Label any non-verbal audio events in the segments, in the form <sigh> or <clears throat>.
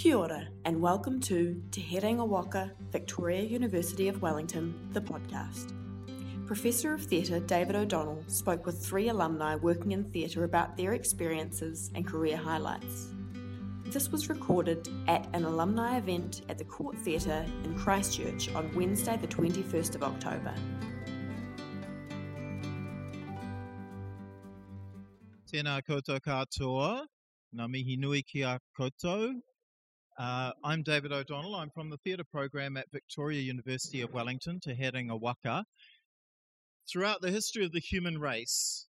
Kia ora, and welcome to Te Herenga Waka, Victoria University of Wellington, the podcast. Professor of Theatre David O'Donnell spoke with three alumni working in theatre about their experiences and career highlights. This was recorded at an alumni event at the Court Theatre in Christchurch on Wednesday, the 21st of October. Tēnā koutou katoa, ngā mihi nui ki a koutou. Uh, I'm David O'Donnell. I'm from the theatre program at Victoria University of Wellington, Te Herenga Waka. Throughout the history of the human race,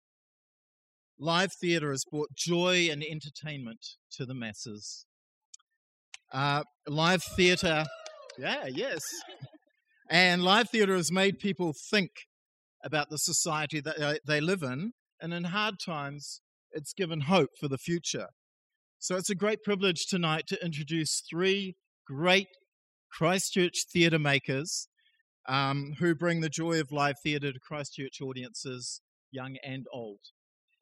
live theatre has brought joy and entertainment to the masses. Uh, live theatre, yeah, yes. And live theatre has made people think about the society that uh, they live in, and in hard times, it's given hope for the future. So it's a great privilege tonight to introduce three great Christchurch theatre makers um, who bring the joy of live theatre to Christchurch audiences, young and old.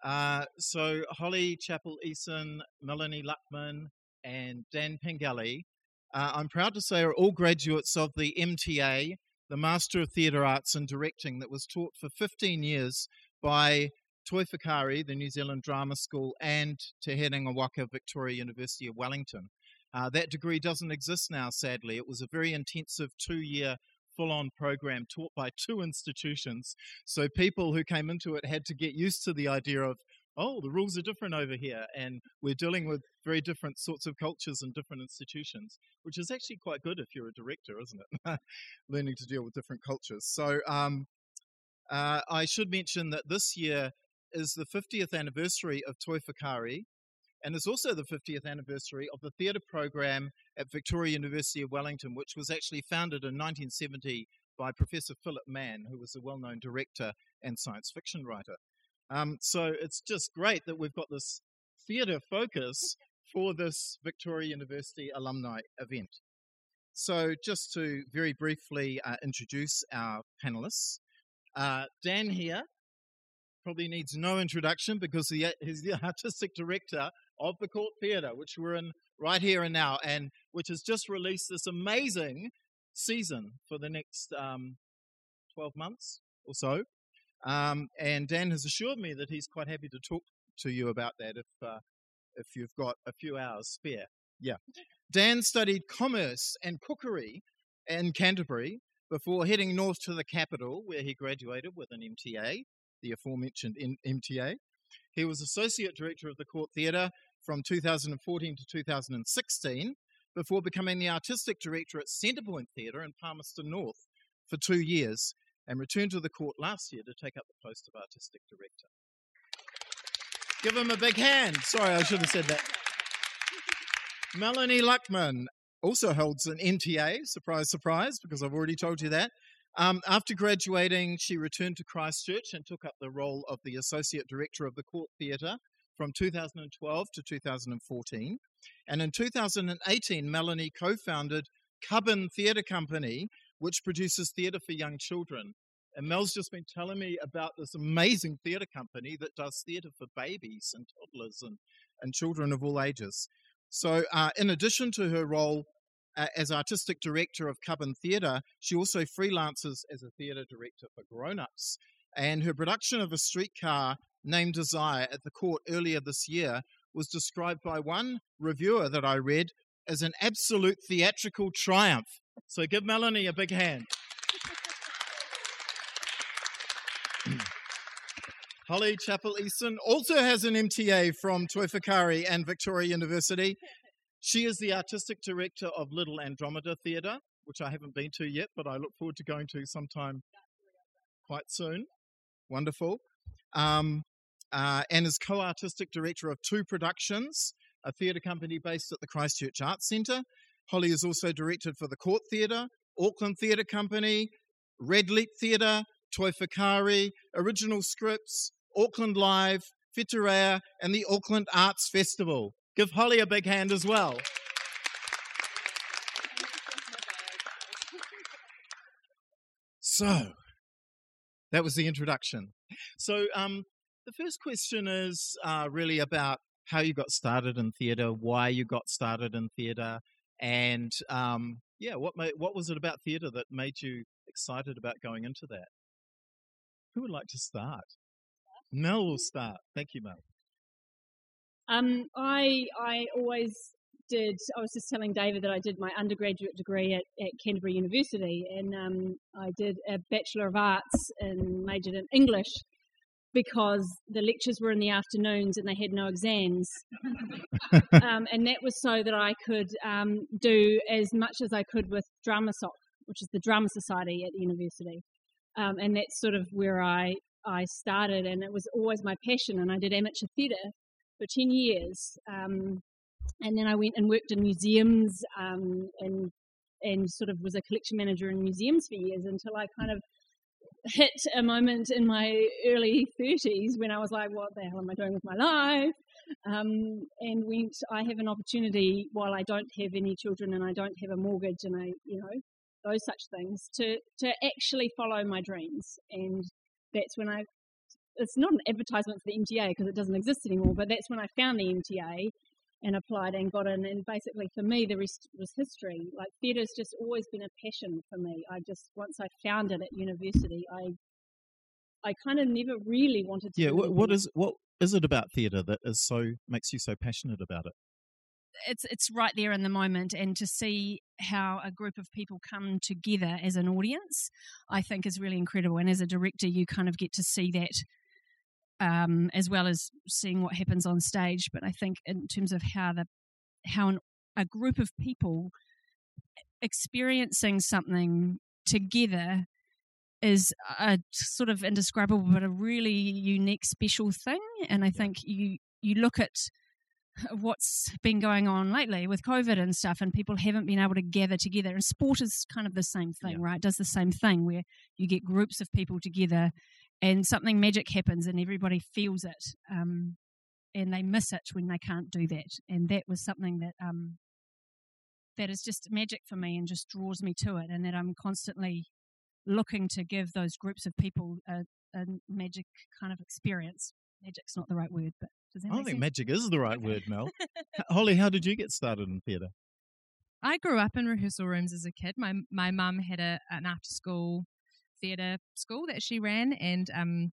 Uh, so Holly Chappell Eason, Melanie Luckman, and Dan Pengelly, uh, I'm proud to say, are all graduates of the MTA, the Master of Theatre Arts and Directing, that was taught for 15 years by Toi Whakaari, the New Zealand Drama School, and Te Herenga Waka Victoria University of Wellington. Uh, that degree doesn't exist now, sadly. It was a very intensive two year full on program taught by two institutions. So people who came into it had to get used to the idea of, oh, the rules are different over here. And we're dealing with very different sorts of cultures and different institutions, which is actually quite good if you're a director, isn't it? <laughs> Learning to deal with different cultures. So um, uh, I should mention that this year is the 50th anniversary of Toi Whakaari, and it's also the 50th anniversary of the theatre program at Victoria University of Wellington, which was actually founded in 1970 by Professor Phillip Mann, who was a well known director and science fiction writer. Um, so it's just great that we've got this theatre focus for this Victoria University alumni event. So, just to very briefly uh, introduce our panelists, uh, Dan here probably needs no introduction because he, he's the artistic <laughs> director of the Court Theatre, which we're in right here and now, and which has just released this amazing season for the next um, 12 months or so. Um, and Dan has assured me that he's quite happy to talk to you about that if, uh, if you've got a few hours spare. Yeah. Dan studied commerce and cookery in Canterbury before heading north to the capital, where he graduated with an MTA the aforementioned MTA. He was Associate Director of the Court Theatre from 2014 to 2016 before becoming the Artistic Director at Centrepoint Theatre in Palmerston North for two years and returned to the court last year to take up the post of Artistic Director. Give him a big hand. Sorry, I should have said that. Melanie Luckman also holds an MTA, surprise, surprise, because I've already told you that, um, after graduating, she returned to Christchurch and took up the role of the Associate Director of the Court Theatre from 2012 to 2014. And in 2018, Melanie co founded Cubbon Theatre Company, which produces theatre for young children. And Mel's just been telling me about this amazing theatre company that does theatre for babies and toddlers and, and children of all ages. So, uh, in addition to her role uh, as artistic director of Cubbon Theatre, she also freelances as a theatre director for grown ups. And her production of a streetcar named Desire at the court earlier this year was described by one reviewer that I read as an absolute theatrical triumph. So give Melanie a big hand. <clears throat> Holly Chappell Eason also has an MTA from Toi Whakaari and Victoria University. She is the artistic director of Little Andromeda Theatre, which I haven't been to yet, but I look forward to going to sometime quite soon. Wonderful. Um, uh, and is co artistic director of two productions, a theatre company based at the Christchurch Arts Centre. Holly is also directed for the Court Theatre, Auckland Theatre Company, Red Leap Theatre, Toi Whakaari, Original Scripts, Auckland Live, Whitireia, and the Auckland Arts Festival. Give Holly a big hand as well. So, that was the introduction. So, um, the first question is uh, really about how you got started in theatre, why you got started in theatre, And um, yeah, what made, what was it about theatre that made you excited about going into that? Who would like to start? Mel will start. Thank you, Mel. Um, I I always did. I was just telling David that I did my undergraduate degree at, at Canterbury University, and um, I did a Bachelor of Arts and majored in English because the lectures were in the afternoons and they had no exams. <laughs> um, and that was so that I could um, do as much as I could with DramaSoc, which is the Drama Society at the university. Um, and that's sort of where I, I started, and it was always my passion. And I did amateur theatre for 10 years. Um, and then I went and worked in museums um, and and sort of was a collection manager in museums for years until I kind of hit a moment in my early 30s when I was like, what the hell am I doing with my life? Um, and went, I have an opportunity while I don't have any children and I don't have a mortgage and I, you know, those such things to, to actually follow my dreams. And that's when I, it's not an advertisement for the MTA because it doesn't exist anymore, but that's when I found the MTA and applied and got in. And basically, for me, the rest was history. Like theatre's just always been a passion for me. I just once I found it at university, I I kind of never really wanted to. Yeah, what, what is what is it about theatre that is so makes you so passionate about it? It's it's right there in the moment, and to see how a group of people come together as an audience, I think is really incredible. And as a director, you kind of get to see that um, as well as seeing what happens on stage. But I think in terms of how the how an, a group of people experiencing something together is a sort of indescribable but a really unique special thing and i think you you look at what's been going on lately with covid and stuff and people haven't been able to gather together and sport is kind of the same thing yeah. right does the same thing where you get groups of people together and something magic happens and everybody feels it um, and they miss it when they can't do that and that was something that um, that is just magic for me and just draws me to it and that i'm constantly looking to give those groups of people a, a magic kind of experience magic's not the right word but does that i don't think sense? magic is the right word mel <laughs> holly how did you get started in theatre I grew up in rehearsal rooms as a kid. My my mum had a, an after school theatre school that she ran, and um,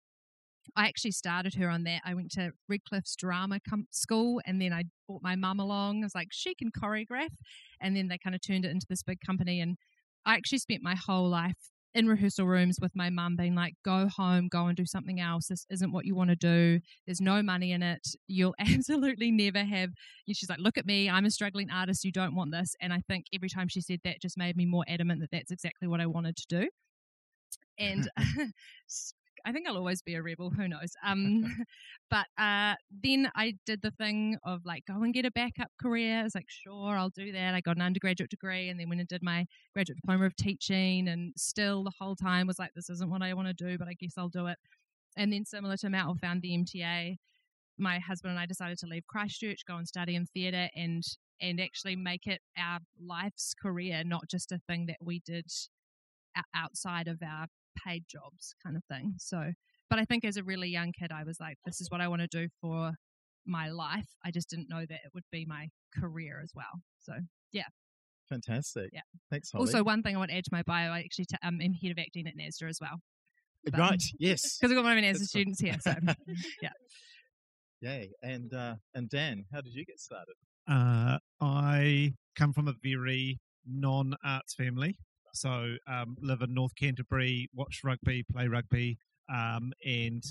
I actually started her on that. I went to Redcliffs drama com- school, and then I brought my mum along. I was like, she can choreograph, and then they kind of turned it into this big company. And I actually spent my whole life in rehearsal rooms with my mum being like, go home, go and do something else. This isn't what you want to do. There's no money in it. You'll <laughs> absolutely never have. And she's like, look at me. I'm a struggling artist. You don't want this. And I think every time she said that just made me more adamant that that's exactly what I wanted to do and <laughs> <laughs> I think I'll always be a rebel. Who knows? Um, <laughs> but uh, then I did the thing of like go and get a backup career. I was like, sure, I'll do that. I got an undergraduate degree, and then went and did my graduate diploma of teaching. And still, the whole time was like, this isn't what I want to do, but I guess I'll do it. And then, similar to Matt, I found the MTA. My husband and I decided to leave Christchurch, go and study in theatre, and and actually make it our life's career, not just a thing that we did outside of our paid jobs kind of thing. So, but I think as a really young kid, I was like, this is what I want to do for my life. I just didn't know that it would be my career as well. So, yeah. Fantastic. Yeah. Thanks, Holly. Also, one thing I want to add to my bio, I actually t- um, am head of acting at NASDA as well. But, right. <laughs> Yes. Because I've got one of my NASDA students here. So, <laughs> yeah. <laughs> Yay. And, uh, and Dan, how did you get started? Uh, I come from a very non-arts family. So um, live in North Canterbury, watch rugby, play rugby, um, and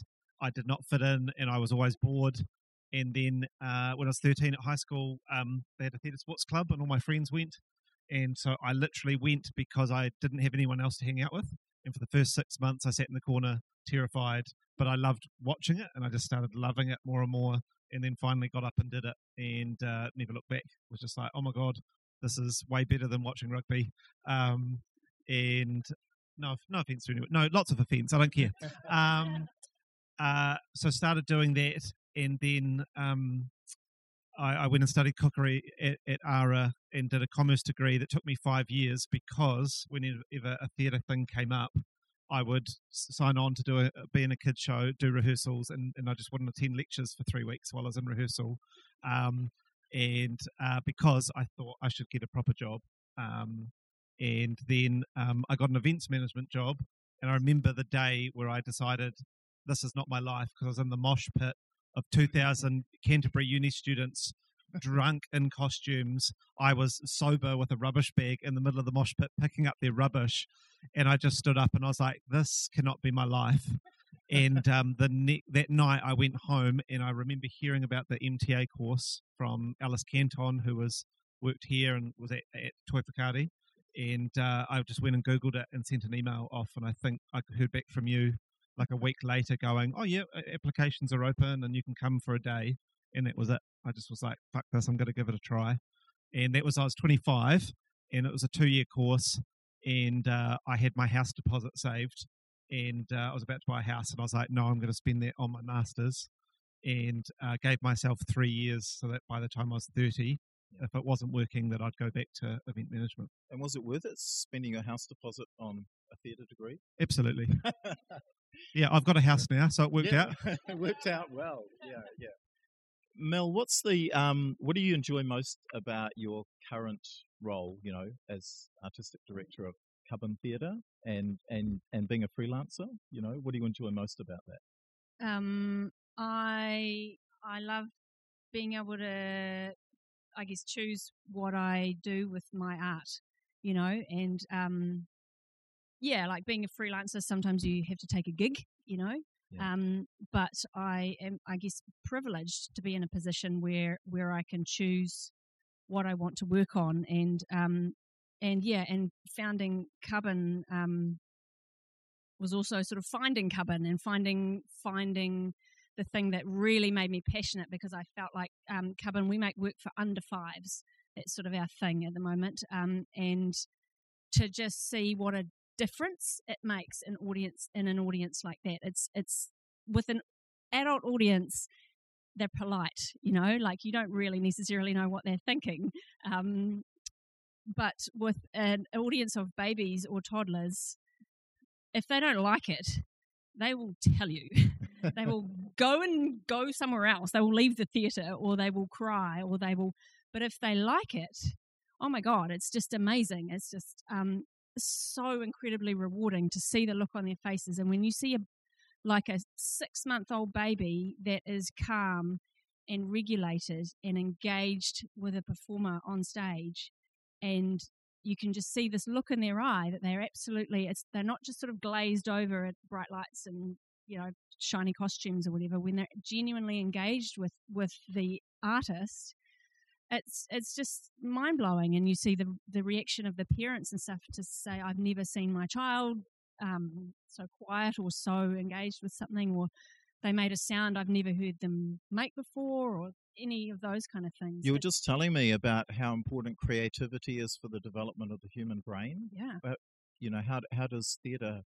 I did not fit in, and I was always bored. And then uh, when I was 13 at high school, um, they had a theatre sports club, and all my friends went. And so I literally went because I didn't have anyone else to hang out with. And for the first six months, I sat in the corner, terrified, but I loved watching it, and I just started loving it more and more. And then finally got up and did it, and uh, never looked back. It was just like, oh my god, this is way better than watching rugby. Um, and no, no offense to anyone. No, lots of offense. I don't care. <laughs> um, uh, so I started doing that, and then um, I, I, went and studied cookery at, at ARA and did a commerce degree that took me five years because whenever a theatre thing came up, I would sign on to do a, be in a kid show, do rehearsals, and, and I just wouldn't attend lectures for three weeks while I was in rehearsal. Um, and uh, because I thought I should get a proper job. Um, and then um, I got an events management job, and I remember the day where I decided this is not my life because I was in the mosh pit of 2,000 Canterbury uni students drunk in costumes. I was sober with a rubbish bag in the middle of the mosh pit picking up their rubbish. And I just stood up and I was like, this cannot be my life. and um, the ne- that night I went home and I remember hearing about the MTA course from Alice Canton, who was worked here and was at, at Toi Whakaari. And uh, I just went and Googled it and sent an email off. And I think I heard back from you like a week later going, oh, yeah, applications are open and you can come for a day. And that was it. I just was like, fuck this, I'm going to give it a try. And that was, I was 25 and it was a two year course. And uh, I had my house deposit saved and uh, I was about to buy a house, and I was like, no, I'm going to spend that on my masters, and uh, gave myself three years so that by the time I was 30, if it wasn't working, that I'd go back to event management. And was it worth it spending your house deposit on a theatre degree? Absolutely. <laughs> yeah, I've got a house now, so it worked yeah, out. <laughs> it worked out well. Yeah, yeah. Mel, what's the um, what do you enjoy most about your current role? You know, as artistic director of Cubbon Theatre and and and being a freelancer? You know, what do you enjoy most about that? Um, I I love being able to, I guess, choose what I do with my art. You know, and um, yeah, like being a freelancer, sometimes you have to take a gig. You know, Yeah. um, but I am, I guess, privileged to be in a position where where I can choose what I want to work on, and um, and yeah, and founding Cubbon um, was also sort of finding Cubbon and finding finding the thing that really made me passionate because I felt like um, Cubbon we make work for under fives. That's sort of our thing at the moment, um, and to just see what a difference it makes an audience in an audience like that. It's it's with an adult audience. They're polite, you know, like you don't really necessarily know what they're thinking. Um, but with an audience of babies or toddlers, if they don't like it, they will tell you. <laughs> they will go and go somewhere else. They will leave the theatre or they will cry or they will. But if they like it, oh my God, it's just amazing. It's just um, so incredibly rewarding to see the look on their faces. And when you see a like a six month old baby that is calm and regulated and engaged with a performer on stage and you can just see this look in their eye that they're absolutely it's they're not just sort of glazed over at bright lights and you know shiny costumes or whatever when they're genuinely engaged with with the artist it's it's just mind blowing and you see the the reaction of the parents and stuff to say I've never seen my child um, so quiet or so engaged with something or they made a sound I've never heard them make before or any of those kind of things. You were just telling me about how important creativity is for the development of the human brain. yeah. But, You know, how how does theatre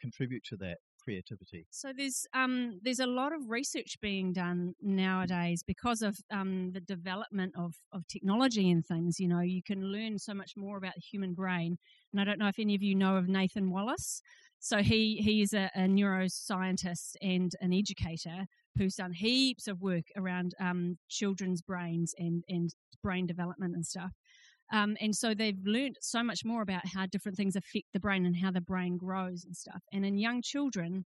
contribute to that creativity? So there's um, there's a lot of research being done nowadays because of um, the development of, of technology and things. You know, you can learn so much more about the human brain. And I don't know if any of you know of Nathan Wallis. So he he is a, a neuroscientist and an educator who's done heaps of work around um, children's brains and and brain development and stuff. Um, and so they've learned so much more about how different things affect the brain and how the brain grows and stuff. And in young children,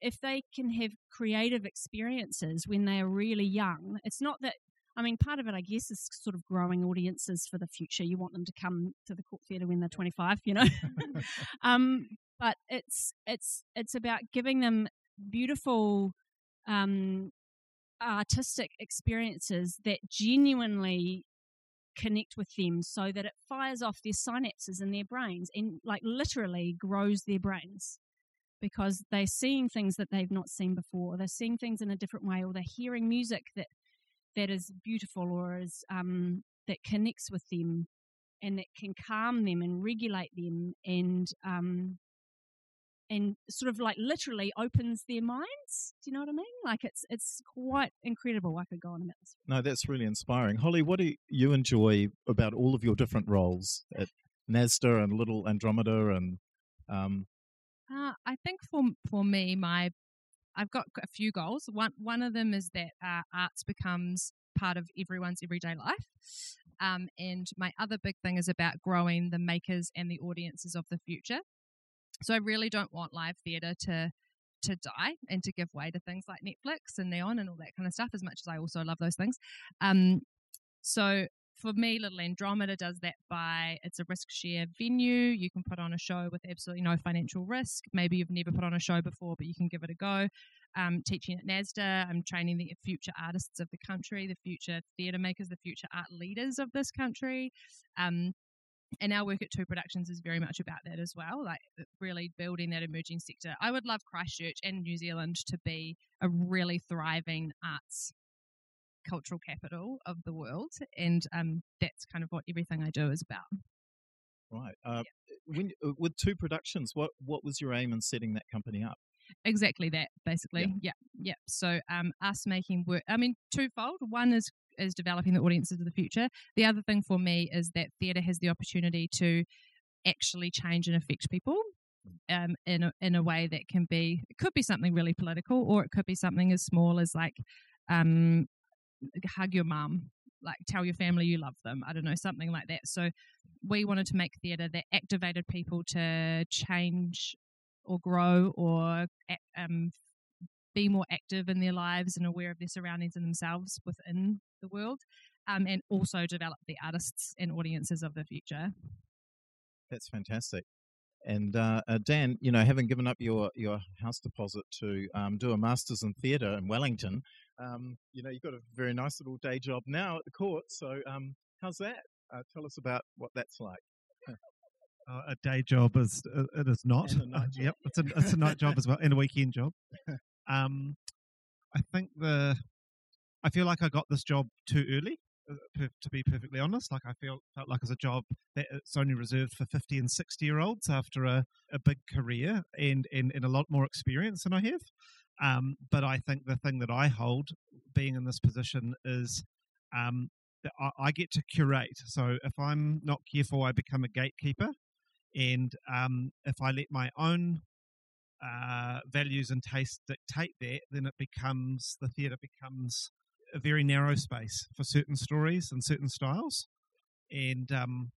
if they can have creative experiences when they are really young, it's not that. I mean, part of it, I guess, is sort of growing audiences for the future. You want them to come to the court theatre when they're 25, you know. <laughs> <laughs> um, but it's it's it's about giving them beautiful um, artistic experiences that genuinely connect with them so that it fires off their synapses in their brains and like literally grows their brains. Because they're seeing things that they've not seen before. They're seeing things in a different way or they're hearing music that that is beautiful or is um, that connects with them. And that can calm them and regulate them and um, and sort of like literally opens their minds. Do you know what I mean? Like it's it's quite incredible. I could go on about this. No, that's really inspiring. Holly, what do you enjoy about all of your different roles at NASDA and Little Andromeda and um, Uh, I think for for me, my I've got a few goals. One one of them is that uh, arts becomes part of everyone's everyday life. Um, and my other big thing is about growing the makers and the audiences of the future. So I really don't want live theatre to to die and to give way to things like Netflix and Neon and all that kind of stuff. As much as I also love those things, um, so for me, Little Andromeda does that by it's a risk share venue. You can put on a show with absolutely no financial risk. Maybe you've never put on a show before, but you can give it a go. Um, teaching at NASDA, I'm training the future artists of the country, the future theatre makers, the future art leaders of this country. Um, and our work at Two Productions is very much about that as well, like really building that emerging sector. I would love Christchurch and New Zealand to be a really thriving arts cultural capital of the world, and um, that's kind of what everything I do is about. Right. Uh, yeah. when, uh, with two productions, what what was your aim in setting that company up? Exactly that, basically. Yeah, yeah. yeah. So um, us making work. I mean, twofold. One is is developing the audiences of the future. The other thing for me is that theatre has the opportunity to actually change and affect people um, in a, in a way that can be it could be something really political or it could be something as small as like um, hug your mum, like tell your family you love them. I don't know, something like that. So we wanted to make theatre that activated people to change or grow or um, be more active in their lives and aware of their surroundings and themselves within the world, um, and also develop the artists and audiences of the future. That's fantastic. And uh, uh, Dan, you know, having given up your, your house deposit to um, do a master's in theatre in Wellington, um, you know, you've got a very nice little day job now at the court. So, um, how's that? Uh, tell us about what that's like. Uh, a day job is uh, it is not. <laughs> yep, it's a it's a night job as well, and a weekend job. <laughs> Um, I think the I feel like I got this job too early. Uh, to be perfectly honest, like I feel felt like it's a job that it's only reserved for fifty and sixty year olds after a, a big career and, and and a lot more experience than I have. Um, but I think the thing that I hold, being in this position, is um, that I, I, get to curate. So if I'm not careful, I become a gatekeeper. And um, if I let my own uh, values and tastes dictate that, then it becomes the theatre becomes a very narrow space for certain stories and certain styles. And um,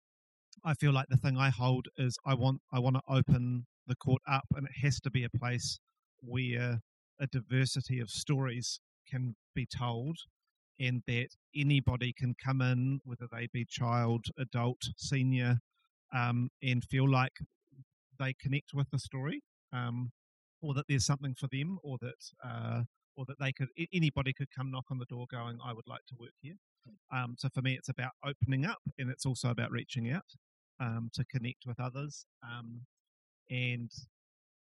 I feel like the thing I hold is I want I want to open the court up, and it has to be a place where a diversity of stories can be told and that anybody can come in, whether they be child, adult, senior, um, and feel like they connect with the story, um, or that there's something for them, or that uh, or that they could anybody could come knock on the door going, "I would like to work here." Um, so for me, it's about opening up, and it's also about reaching out um, to connect with others, um, and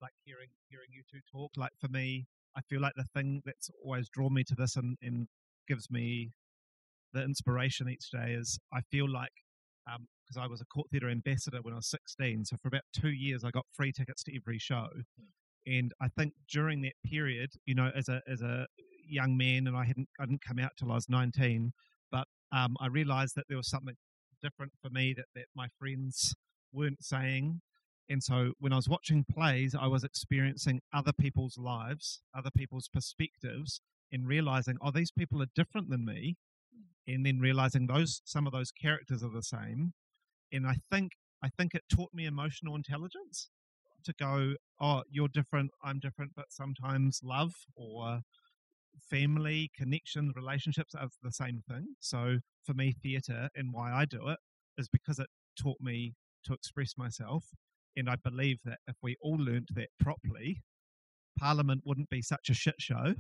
like hearing hearing you two talk. Like for me, I feel like the thing that's always drawn me to this and, and gives me the inspiration each day is I feel like because um, I was a court theatre ambassador when I was 16, so for about two years I got free tickets to every show, and I think during that period, you know, as a as a young man, and I hadn't I didn't come out till I was 19, but um, I realised that there was something different for me that that my friends weren't saying and so when I was watching plays, I was experiencing other people's lives, other people's perspectives, and realizing, oh, these people are different than me. And then realizing those some of those characters are the same. And I think I think it taught me emotional intelligence to go, oh, you're different, I'm different, but sometimes love or family, connections, relationships are the same thing. So for me, theatre and why I do it is because it taught me to express myself and I believe that if we all learnt that properly, Parliament wouldn't be such a shit show,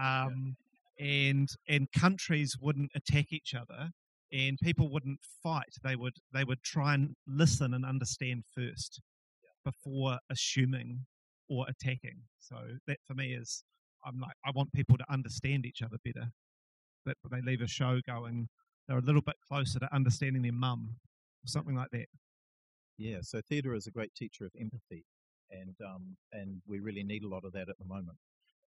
um, and and countries wouldn't attack each other, and people wouldn't fight. They would they would try and listen and understand first before assuming or attacking. So that for me is I'm like I want people to understand each other better. That they leave a show going they're a little bit closer to understanding their mum, something like that. Yeah, so theatre is a great teacher of empathy, and um, and we really need a lot of that at the moment.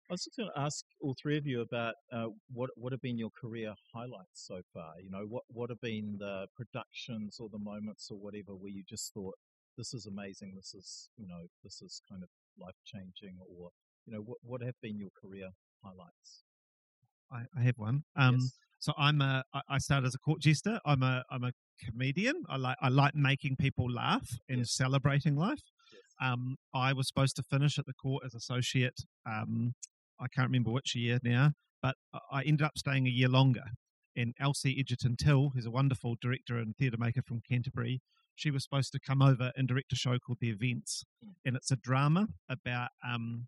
I was just going to ask all three of you about uh, what what have been your career highlights so far. You know, what what have been the productions or the moments or whatever where you just thought this is amazing, this is you know this is kind of life changing, or you know what what have been your career highlights? I, I have one. Um, yes. So I'm a, I started as a court jester. I'm a I'm a comedian. I like I like making people laugh and celebrating life. Um, I was supposed to finish at the court as associate. Um, I can't remember which year now, but I- I ended up staying a year longer. And Elsie Edgerton Till, who's a wonderful director and theatre maker from Canterbury, she was supposed to come over and direct a show called The Events, and it's a drama about. Um,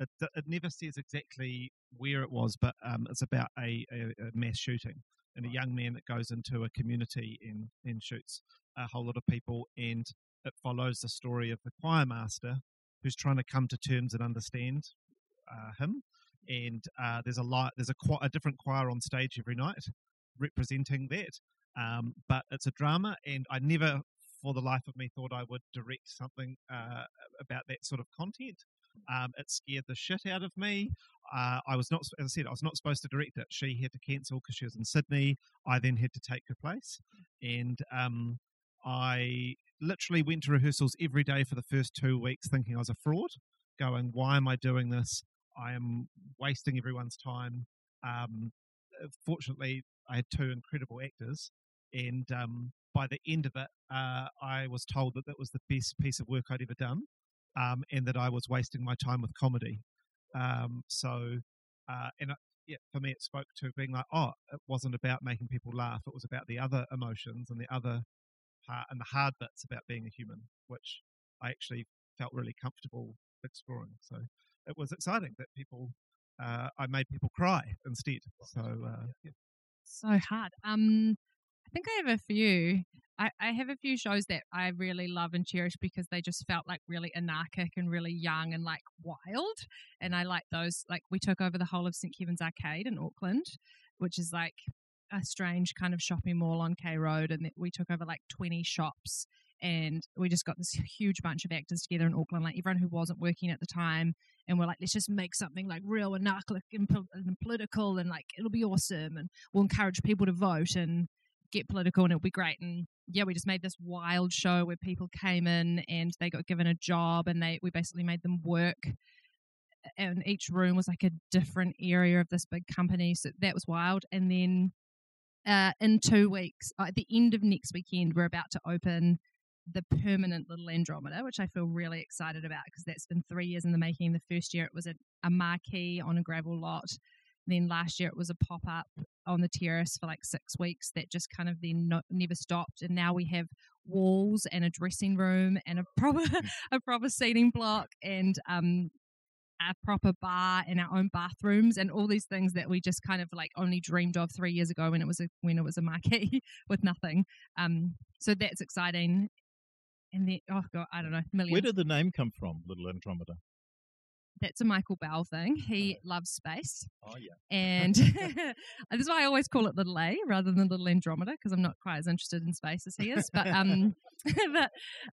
it, it never says exactly where it was, but um, it's about a, a, a mass shooting and a young man that goes into a community and, and shoots a whole lot of people. And it follows the story of the choir master who's trying to come to terms and understand uh, him. And uh, there's a lot, there's a, qui- a different choir on stage every night representing that. Um, but it's a drama, and I never, for the life of me, thought I would direct something uh, about that sort of content. Um, it scared the shit out of me. Uh, I was not, as I said, I was not supposed to direct it. She had to cancel because she was in Sydney. I then had to take her place, and um, I literally went to rehearsals every day for the first two weeks, thinking I was a fraud. Going, why am I doing this? I am wasting everyone's time. Um, fortunately, I had two incredible actors, and um, by the end of it, uh, I was told that that was the best piece of work I'd ever done, um, and that I was wasting my time with comedy. Um, so, uh, and uh, yeah, for me, it spoke to being like, oh, it wasn't about making people laugh; it was about the other emotions and the other part and the hard bits about being a human, which I actually felt really comfortable exploring. So it was exciting that people, uh, I made people cry instead. So uh, yeah. so hard. Um, I think I have a few. I, I have a few shows that I really love and cherish because they just felt like really anarchic and really young and like wild. And I like those. Like we took over the whole of St Kevin's Arcade in Auckland, which is like a strange kind of shopping mall on K Road, and we took over like twenty shops. And we just got this huge bunch of actors together in Auckland, like everyone who wasn't working at the time, and we're like, let's just make something like real anarchic and, and political, and like it'll be awesome, and we'll encourage people to vote and get political and it'll be great. And yeah, we just made this wild show where people came in and they got given a job and they we basically made them work. And each room was like a different area of this big company. So that was wild. And then uh, in two weeks, uh, at the end of next weekend, we're about to open the permanent little Andromeda, which I feel really excited about because that's been three years in the making. The first year it was a, a marquee on a gravel lot. Then last year it was a pop up on the terrace for like six weeks that just kind of then no, never stopped. And now we have walls and a dressing room and a proper <laughs> a proper seating block and um a proper bar and our own bathrooms and all these things that we just kind of like only dreamed of three years ago when it was a when it was a marquee <laughs> with nothing. Um, so that's exciting. And then oh god, I don't know, millions. Where did the name come from, Little Andromeda? That's a Michael Bell thing. He loves space. Oh, yeah. And <laughs> this is why I always call it Little A rather than Little Andromeda because I'm not quite as interested in space as he is. But um, <laughs> <laughs> but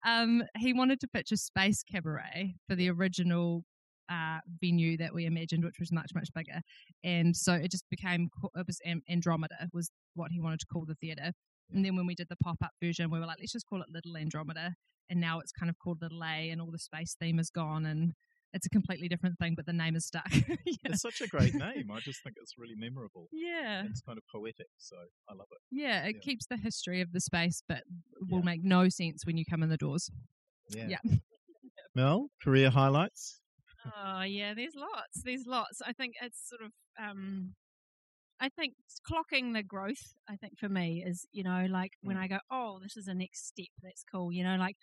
um, he wanted to pitch a space cabaret for the original uh, venue that we imagined, which was much much bigger. And so it just became it was Andromeda was what he wanted to call the theatre. And then when we did the pop up version, we were like, let's just call it Little Andromeda. And now it's kind of called Little A, and all the space theme is gone, and it's a completely different thing, but the name is stuck. <laughs> yeah. It's such a great name. I just think it's really memorable. yeah. And It's kind of poetic, so I love it. Yeah, it Yeah. keeps the history of the space, but will Yeah. make no sense when you come in the doors. Yeah. Yeah. <laughs> Mel, career highlights? Oh yeah, there's lots. There's lots. I think it's sort of um I think clocking the growth, I think for me is, you know, like when I go, Oh, this is a next step, that's cool. You know, like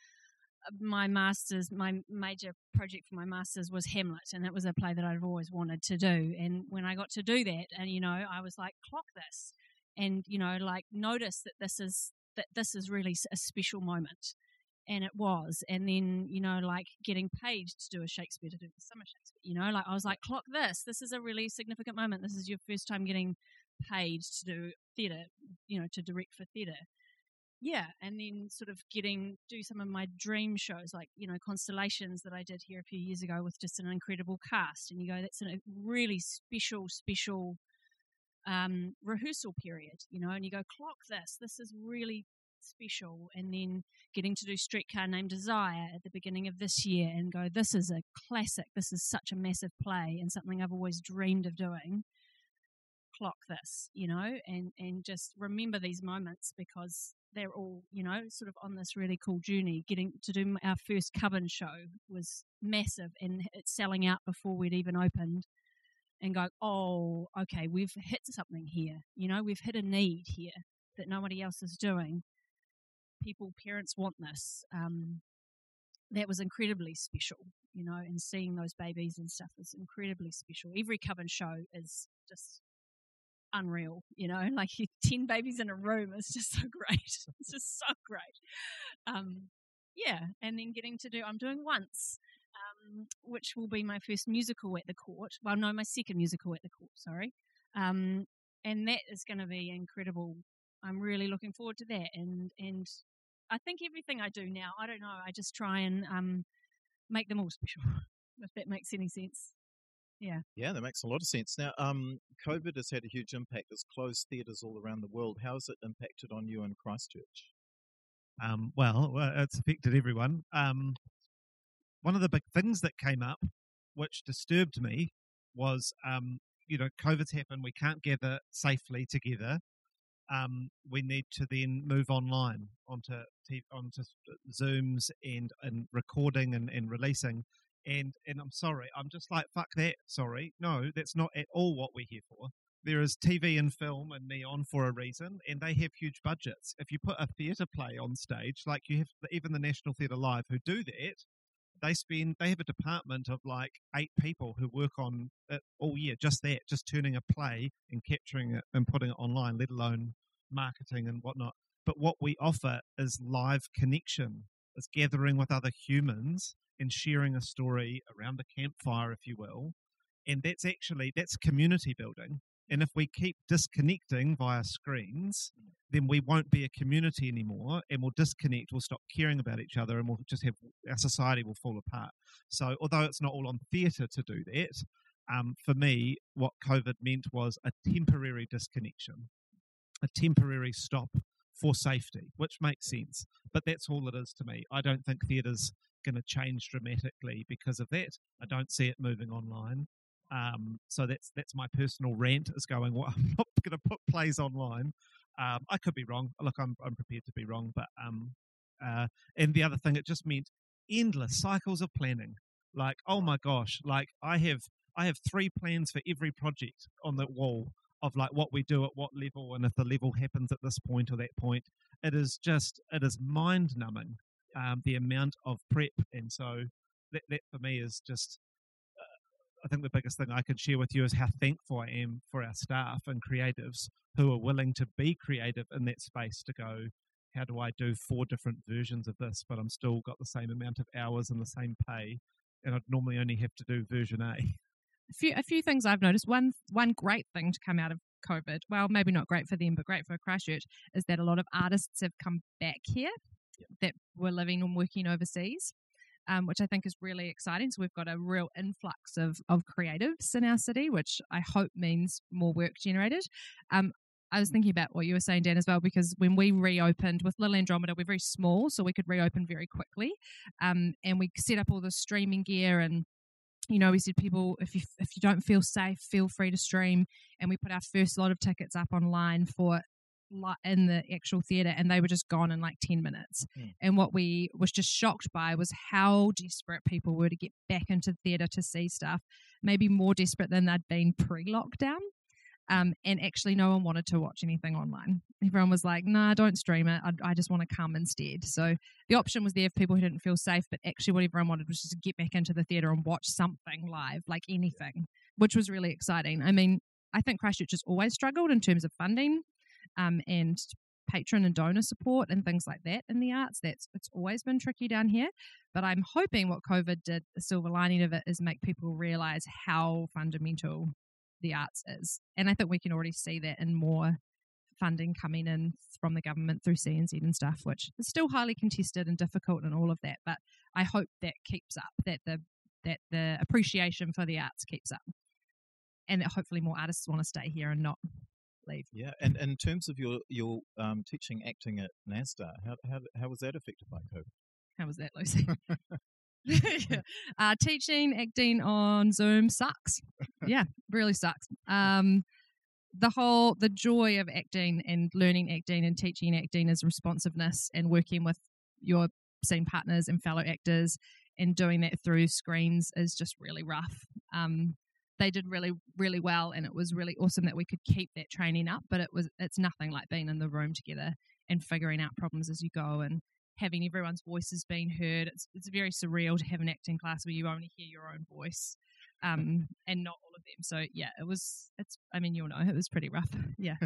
my masters my major project for my masters was Hamlet and that was a play that I've always wanted to do. And when I got to do that and you know, I was like, clock this and, you know, like notice that this is that this is really a special moment and it was. And then you know like getting paid to do a shakespeare to do the summer shakespeare you know like i was like clock this. This is a really significant moment. This is your first time getting paid to do theatre you know to direct for theatre yeah and then sort of getting do some of my dream shows like you know constellations that i did here a few years ago with just an incredible cast and you go that's a really special special um rehearsal period you know and you go clock this this is really special and then getting to do Streetcar Named Desire at the beginning of this year and go, this is a classic. This is such a massive play and something I've always dreamed of doing. clock this, you know, and and just remember these moments because they're all, you know, sort of on this really cool journey. Getting to do our first Cubbon show was massive, and it's selling out before we'd even opened. And go, oh, okay, we've hit something here. You know, we've hit a need here that nobody else is doing. People, parents want this. Um, that was incredibly special, you know, and seeing those babies and stuff was incredibly special. Every Cubbon show is just unreal, you know, <laughs> like 10 babies in a room is just so great. <laughs> it's just so great. Um, yeah, and then getting to do, I'm doing once, um, which will be my first musical at the court. Well, no, my second musical at the court, sorry. Um, and that is going to be incredible. I'm really looking forward to that. And, and I think everything I do now, I don't know, I just try and um, make them all special, <laughs> if that makes any sense. Yeah. Yeah, that makes a lot of sense. Now, um, COVID has had a huge impact. It's closed theatres all around the world. How has it impacted on you in Christchurch? Um, well, it's affected everyone. Um, one of the big things that came up, which disturbed me, was um, you know, COVID's happened. We can't gather safely together. Um, we need to then move online onto onto Zooms and and recording and, and releasing. And and I'm sorry, I'm just like fuck that. Sorry, no, that's not at all what we're here for. There is TV and film and neon for a reason, and they have huge budgets. If you put a theatre play on stage, like you have even the National Theatre Live, who do that, they spend they have a department of like eight people who work on it all year, just that, just turning a play and capturing it and putting it online, let alone marketing and whatnot. But what we offer is live connection, is gathering with other humans and sharing a story around the campfire, if you will. And that's actually that's community building. And if we keep disconnecting via screens, then we won't be a community anymore and we'll disconnect, we'll stop caring about each other, and we'll just have our society will fall apart. So, although it's not all on theatre to do that, um, for me, what COVID meant was a temporary disconnection, a temporary stop for safety, which makes sense. But that's all it is to me. I don't think theatre's going to change dramatically because of that. I don't see it moving online. Um, so that's that's my personal rant is going. Well, <laughs> I'm not going to put plays online. Um, I could be wrong. Look, I'm I'm prepared to be wrong, but um, uh, and the other thing, it just meant endless cycles of planning. Like, oh my gosh, like I have I have three plans for every project on the wall of like what we do at what level and if the level happens at this point or that point. It is just it is mind numbing um, the amount of prep, and so that that for me is just I think the biggest thing I can share with you is how thankful I am for our staff and creatives who are willing to be creative in that space to go, how do I do four different versions of this, but I'm still got the same amount of hours and the same pay, and I'd normally only have to do version A. A few, a few things I've noticed. One, one great thing to come out of COVID, well, maybe not great for them, but great for Christchurch, is that a lot of artists have come back here that were living and working overseas um, which I think is really exciting. So we've got a real influx of, of creatives in our city, which I hope means more work generated. Um, I was thinking about what you were saying, Dan, as well, because when we reopened with Little Andromeda, we're very small, so we could reopen very quickly. Um, and we set up all the streaming gear and you know, we said people, if you if you don't feel safe, feel free to stream. And we put our first lot of tickets up online for in the actual theatre and they were just gone in like 10 minutes. Mm. And what we was just shocked by was how desperate people were to get back into theatre to see stuff, maybe more desperate than they'd been pre lockdown. Um, and actually, no one wanted to watch anything online. Everyone was like, nah, don't stream it. I, I just want to come instead. So the option was there for people who didn't feel safe, but actually, what everyone wanted was just to get back into the theatre and watch something live, like anything, which was really exciting. I mean, I think Christchurch has always struggled in terms of funding um, and patron and donor support and things like that in the arts. That's it's always been tricky down here. But I'm hoping what COVID did, the silver lining of it, is make people realize how fundamental the arts is. And I think we can already see that in more funding coming in from the government through CNZ and stuff, which is still highly contested and difficult and all of that. But I hope that keeps up, that the that the appreciation for the arts keeps up. And that hopefully more artists want to stay here and not leave. Yeah, and, and in terms of your your um, teaching acting at NASDA, how, how how was that affected by COVID? How was that, Lucy? <laughs> <laughs> yeah. uh, teaching acting on Zoom sucks. Yeah, really sucks. Um, the whole the joy of acting and learning acting and teaching acting is responsiveness and working with your scene partners and fellow actors and doing that through screens is just really rough. Um, they did really really well and it was really awesome that we could keep that training up but it was it's nothing like being in the room together and figuring out problems as you go and having everyone's voices being heard it's it's very surreal to have an acting class where you only hear your own voice um, <laughs> and not all of them so yeah it was it's i mean you'll know it was pretty rough <laughs> yeah <laughs>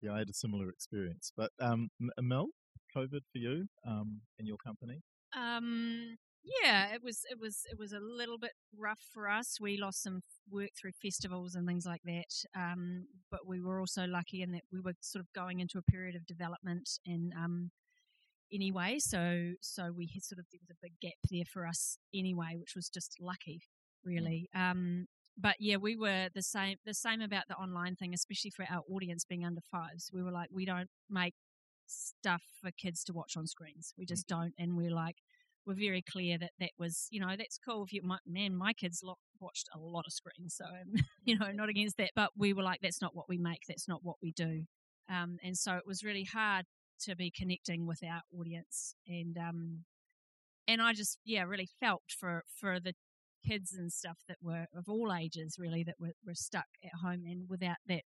Yeah, I had a similar experience. But um, Mel, COVID for you um, in your company? Um, yeah, it was it was it was a little bit rough for us. We lost some work through festivals and things like that. Um, but we were also lucky in that we were sort of going into a period of development and um, anyway, so so we had sort of there was a big gap there for us anyway, which was just lucky, really. Um, but yeah, we were the same the same about the online thing, especially for our audience being under fives. We were like, we don't make stuff for kids to watch on screens. We just don't, and we're like, we're very clear that that was, you know, that's cool. If you, my, man, my kids lo- watched a lot of screens, so <laughs> you know, not against that, but we were like, that's not what we make. That's not what we do. Um, and so it was really hard to be connecting with our audience, and um, and I just yeah really felt for for the kids and stuff that were of all ages really that were, were stuck at home and without that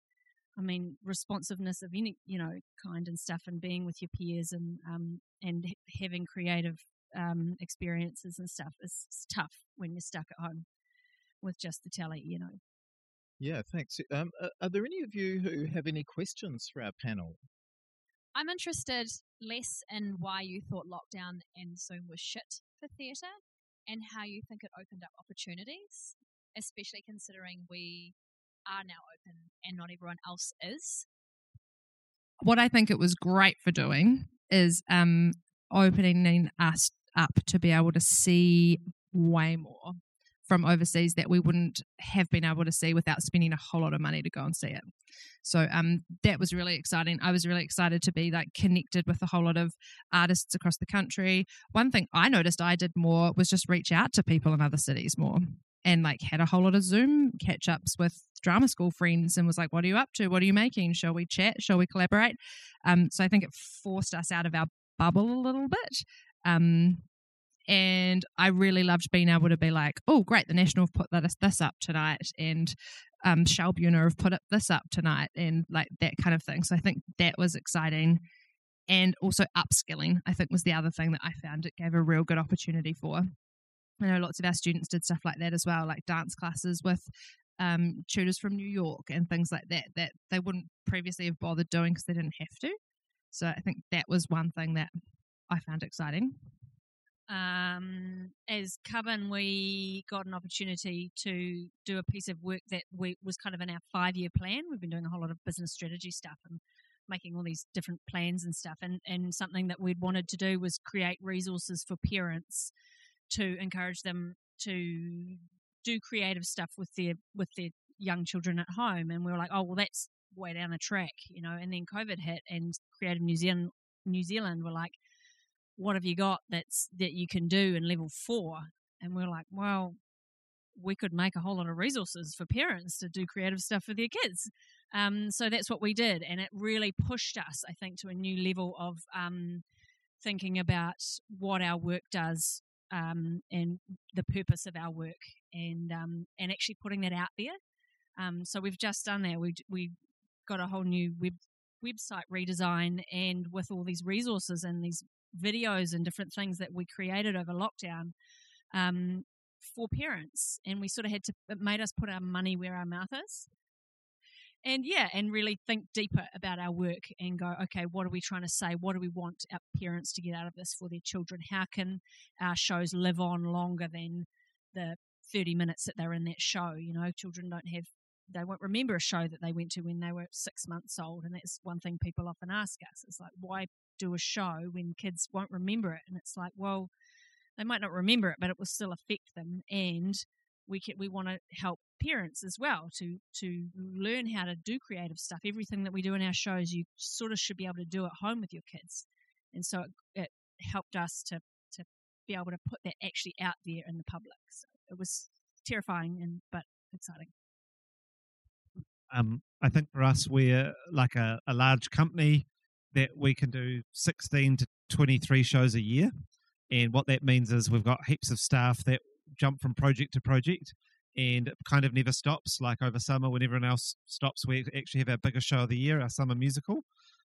I mean, responsiveness of any, you know, kind and stuff, and being with your peers and um, and having creative um, experiences and stuff is is tough when you're stuck at home with just the telly, you know. Yeah, thanks. Um, are, are there any of you who have any questions for our panel? I'm interested less in why you thought lockdown and Zoom was shit for theatre and how you think it opened up opportunities, especially considering we are now open and not everyone else is. what I think it was great for doing is um, opening us up to be able to see way more from overseas that we wouldn't have been able to see without spending a whole lot of money to go and see it. So um, that was really exciting. I was really excited to be like connected with a whole lot of artists across the country. One thing I noticed I did more was just reach out to people in other cities more and like had a whole lot of Zoom catch ups with drama school friends and was like, what are you up to? What are you making? Shall we chat? Shall we collaborate? Um, so I think it forced us out of our bubble a little bit. Um, and I really loved being able to be like, oh, great, the National have put this, this up tonight, and um, Schaubühne have put this up tonight, and like that kind of thing. So I think that was exciting. And also upskilling, I think, was the other thing that I found it gave a real good opportunity for. I know lots of our students did stuff like that as well, like dance classes with um, tutors from New York and things like that, that they wouldn't previously have bothered doing because they didn't have to. So I think that was one thing that I found exciting. Um, as Cubbon, we got an opportunity to do a piece of work that we, was kind of in our five year plan. We've been doing a whole lot of business strategy stuff and making all these different plans and stuff. And, and something that we'd wanted to do was create resources for parents to encourage them to do creative stuff with their with their young children at home. And we were like, oh well, that's way down the track, you know. And then COVID hit, and Creative New Zealand New Zealand were like, what have you got that's that you can do in level four? And we are like, well, we could make a whole lot of resources for parents to do creative stuff for their kids. Um, so that's what we did, and it really pushed us, I think, to a new level of um, thinking about what our work does um, and the purpose of our work, and um, and actually putting that out there. Um, so we've just done that. We we got a whole new web website redesign, and with all these resources and these videos and different things that we created over lockdown um, for parents, and we sort of had to. It made us put our money where our mouth is. And yeah, and really think deeper about our work and go, okay, what are we trying to say? What do we want our parents to get out of this for their children? How can our shows live on longer than the 30 minutes that they're in that show? You know, children don't have, they won't remember a show that they went to when they were six months old. And that's one thing people often ask us. It's like, why do a show when kids won't remember it? And it's like, well, they might not remember it, but it will still affect them. And we can, we want to help parents as well to to learn how to do creative stuff. Everything that we do in our shows, you sort of should be able to do at home with your kids, and so it, it helped us to to be able to put that actually out there in the public. So it was terrifying and but exciting. Um, I think for us, we're like a, a large company that we can do 16 to 23 shows a year. And what that means is we've got heaps of staff that jump from project to project and it kind of never stops. Like over summer, when everyone else stops, we actually have our biggest show of the year, our summer musical.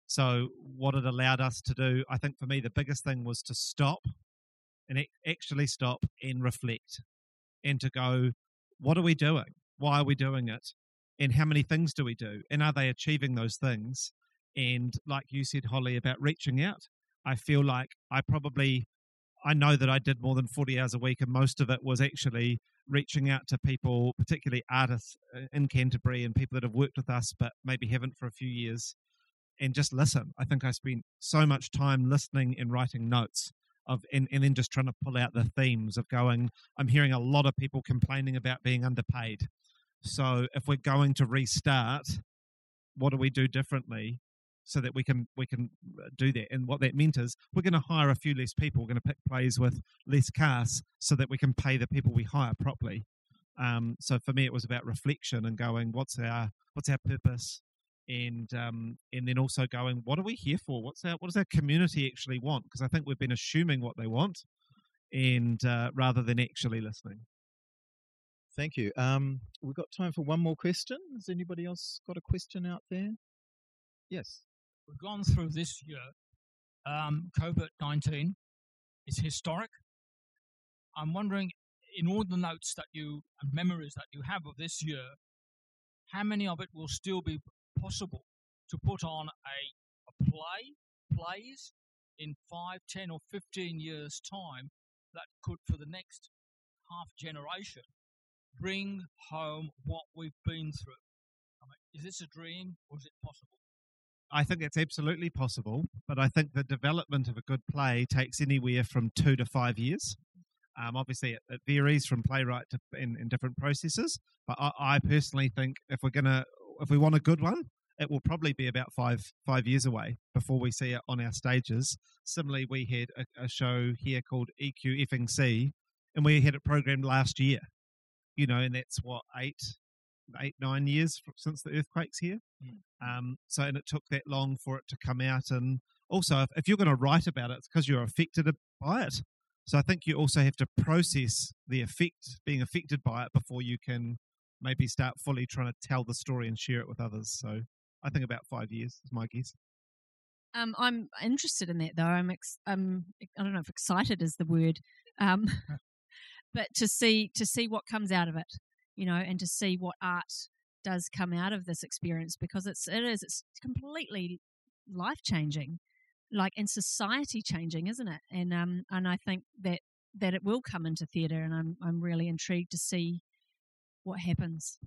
So, what it allowed us to do, I think for me, the biggest thing was to stop and actually stop and reflect and to go, what are we doing? Why are we doing it? And how many things do we do? And are they achieving those things? And like you said, Holly, about reaching out, I feel like I probably, I know that I did more than 40 hours a week, and most of it was actually reaching out to people, particularly artists uh, in Canterbury and people that have worked with us but maybe haven't for a few years, and just listen. I think I spent so much time listening and writing notes of and, and then just trying to pull out the themes of going, I'm hearing a lot of people complaining about being underpaid. So if we're going to restart, what do we do differently so that we can we can uh, do that. And what that meant is we're going to hire a few less people. We're going to pick plays with less casts so that we can pay the people we hire properly. Um, so for me, it was about reflection and going, what's our what's our purpose, and um, and then also going, what are we here for? What's our what does our community actually want? Because I think we've been assuming what they want, and uh, rather than actually listening. Thank you. Um, we've got time for one more question. Has anybody else got a question out there? Yes we've gone through this year, um, COVID 19 is historic. I'm wondering, in all the notes that you and memories that you have of this year, how many of it will still be possible to put on a, a play, plays in five, ten, or 15 years' time that could, for the next half generation, bring home what we've been through? I mean, is this a dream or is it possible? I think it's absolutely possible, but I think the development of a good play takes anywhere from two to five years. Um, obviously, it, it, varies from playwright to in, in different processes, but I, I, personally think if we're gonna, if we want a good one, it will probably be about five five years away before we see it on our stages. Similarly, we had a, a show here called EQ Effing and we had it programmed last year. You know, and that's what eight eight nine years since the earthquakes here. Mm. Um, so and it took that long for it to come out. And also, if, if you're going to write about it, it's because you're affected by it. So I think you also have to process the effect, being affected by it, before you can maybe start fully trying to tell the story and share it with others. So I think about five years is my guess. Um, I'm interested in that though. I'm, ex- um, I don't know if excited is the word, um, <laughs> but to see to see what comes out of it you know, and to see what art does come out of this experience because it's it is it's completely life changing, like and society changing, isn't it? And um and I think that that it will come into theatre, and I'm I'm really intrigued to see what happens.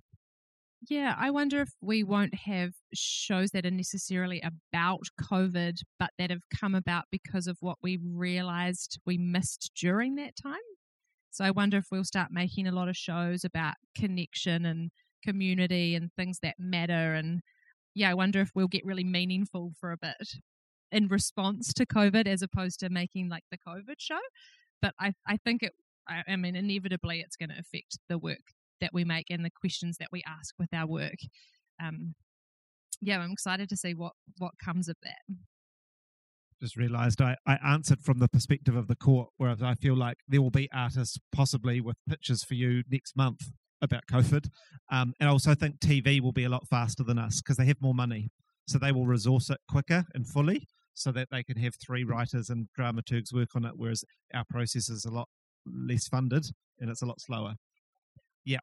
Yeah, I wonder if we won't have shows that are necessarily about COVID, but that have come about because of what we realized we missed during that time. So I wonder if we'll start making a lot of shows about connection and community and things that matter. And yeah, I wonder if we'll get really meaningful for a bit in response to COVID as opposed to making like the COVID show. But I, I think it, I, I mean, inevitably it's going to affect the work that we make and the questions that we ask with our work. Um, yeah, I'm excited to see what what comes of that just realized I, I answered from the perspective of the court, whereas I feel like there will be artists possibly with pictures for you next month about COVID. Um, and I also think TV will be a lot faster than us because they have more money. So they will resource it quicker and fully so that they can have three writers and dramaturgs work on it, whereas our process is a lot less funded and it's a lot slower. Yeah,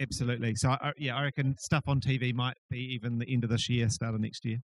absolutely. So, I, yeah, I reckon stuff on TV might be even the end of this year, start of next year.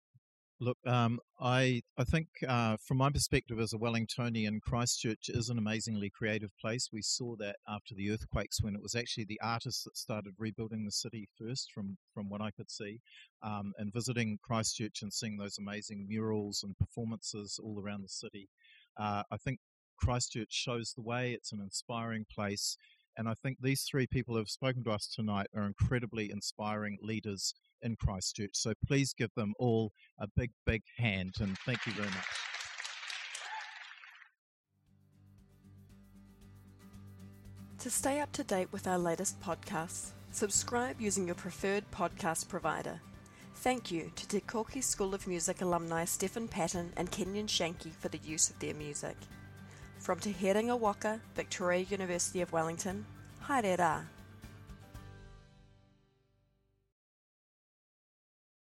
Look, um, I I think uh, from my perspective as a Wellingtonian, Christchurch is an amazingly creative place. We saw that after the earthquakes, when it was actually the artists that started rebuilding the city first, from from what I could see, um, and visiting Christchurch and seeing those amazing murals and performances all around the city. Uh, I think Christchurch shows the way. It's an inspiring place. And I think these three people who have spoken to us tonight are incredibly inspiring leaders in Christchurch. So please give them all a big, big hand and thank you very much. To stay up to date with our latest podcasts, subscribe using your preferred podcast provider. Thank you to Te Koki School of Music alumni Stephen Patton and Kenyon Shanky for the use of their music. From Te Herenga Waka, Victoria University of Wellington, haere rā.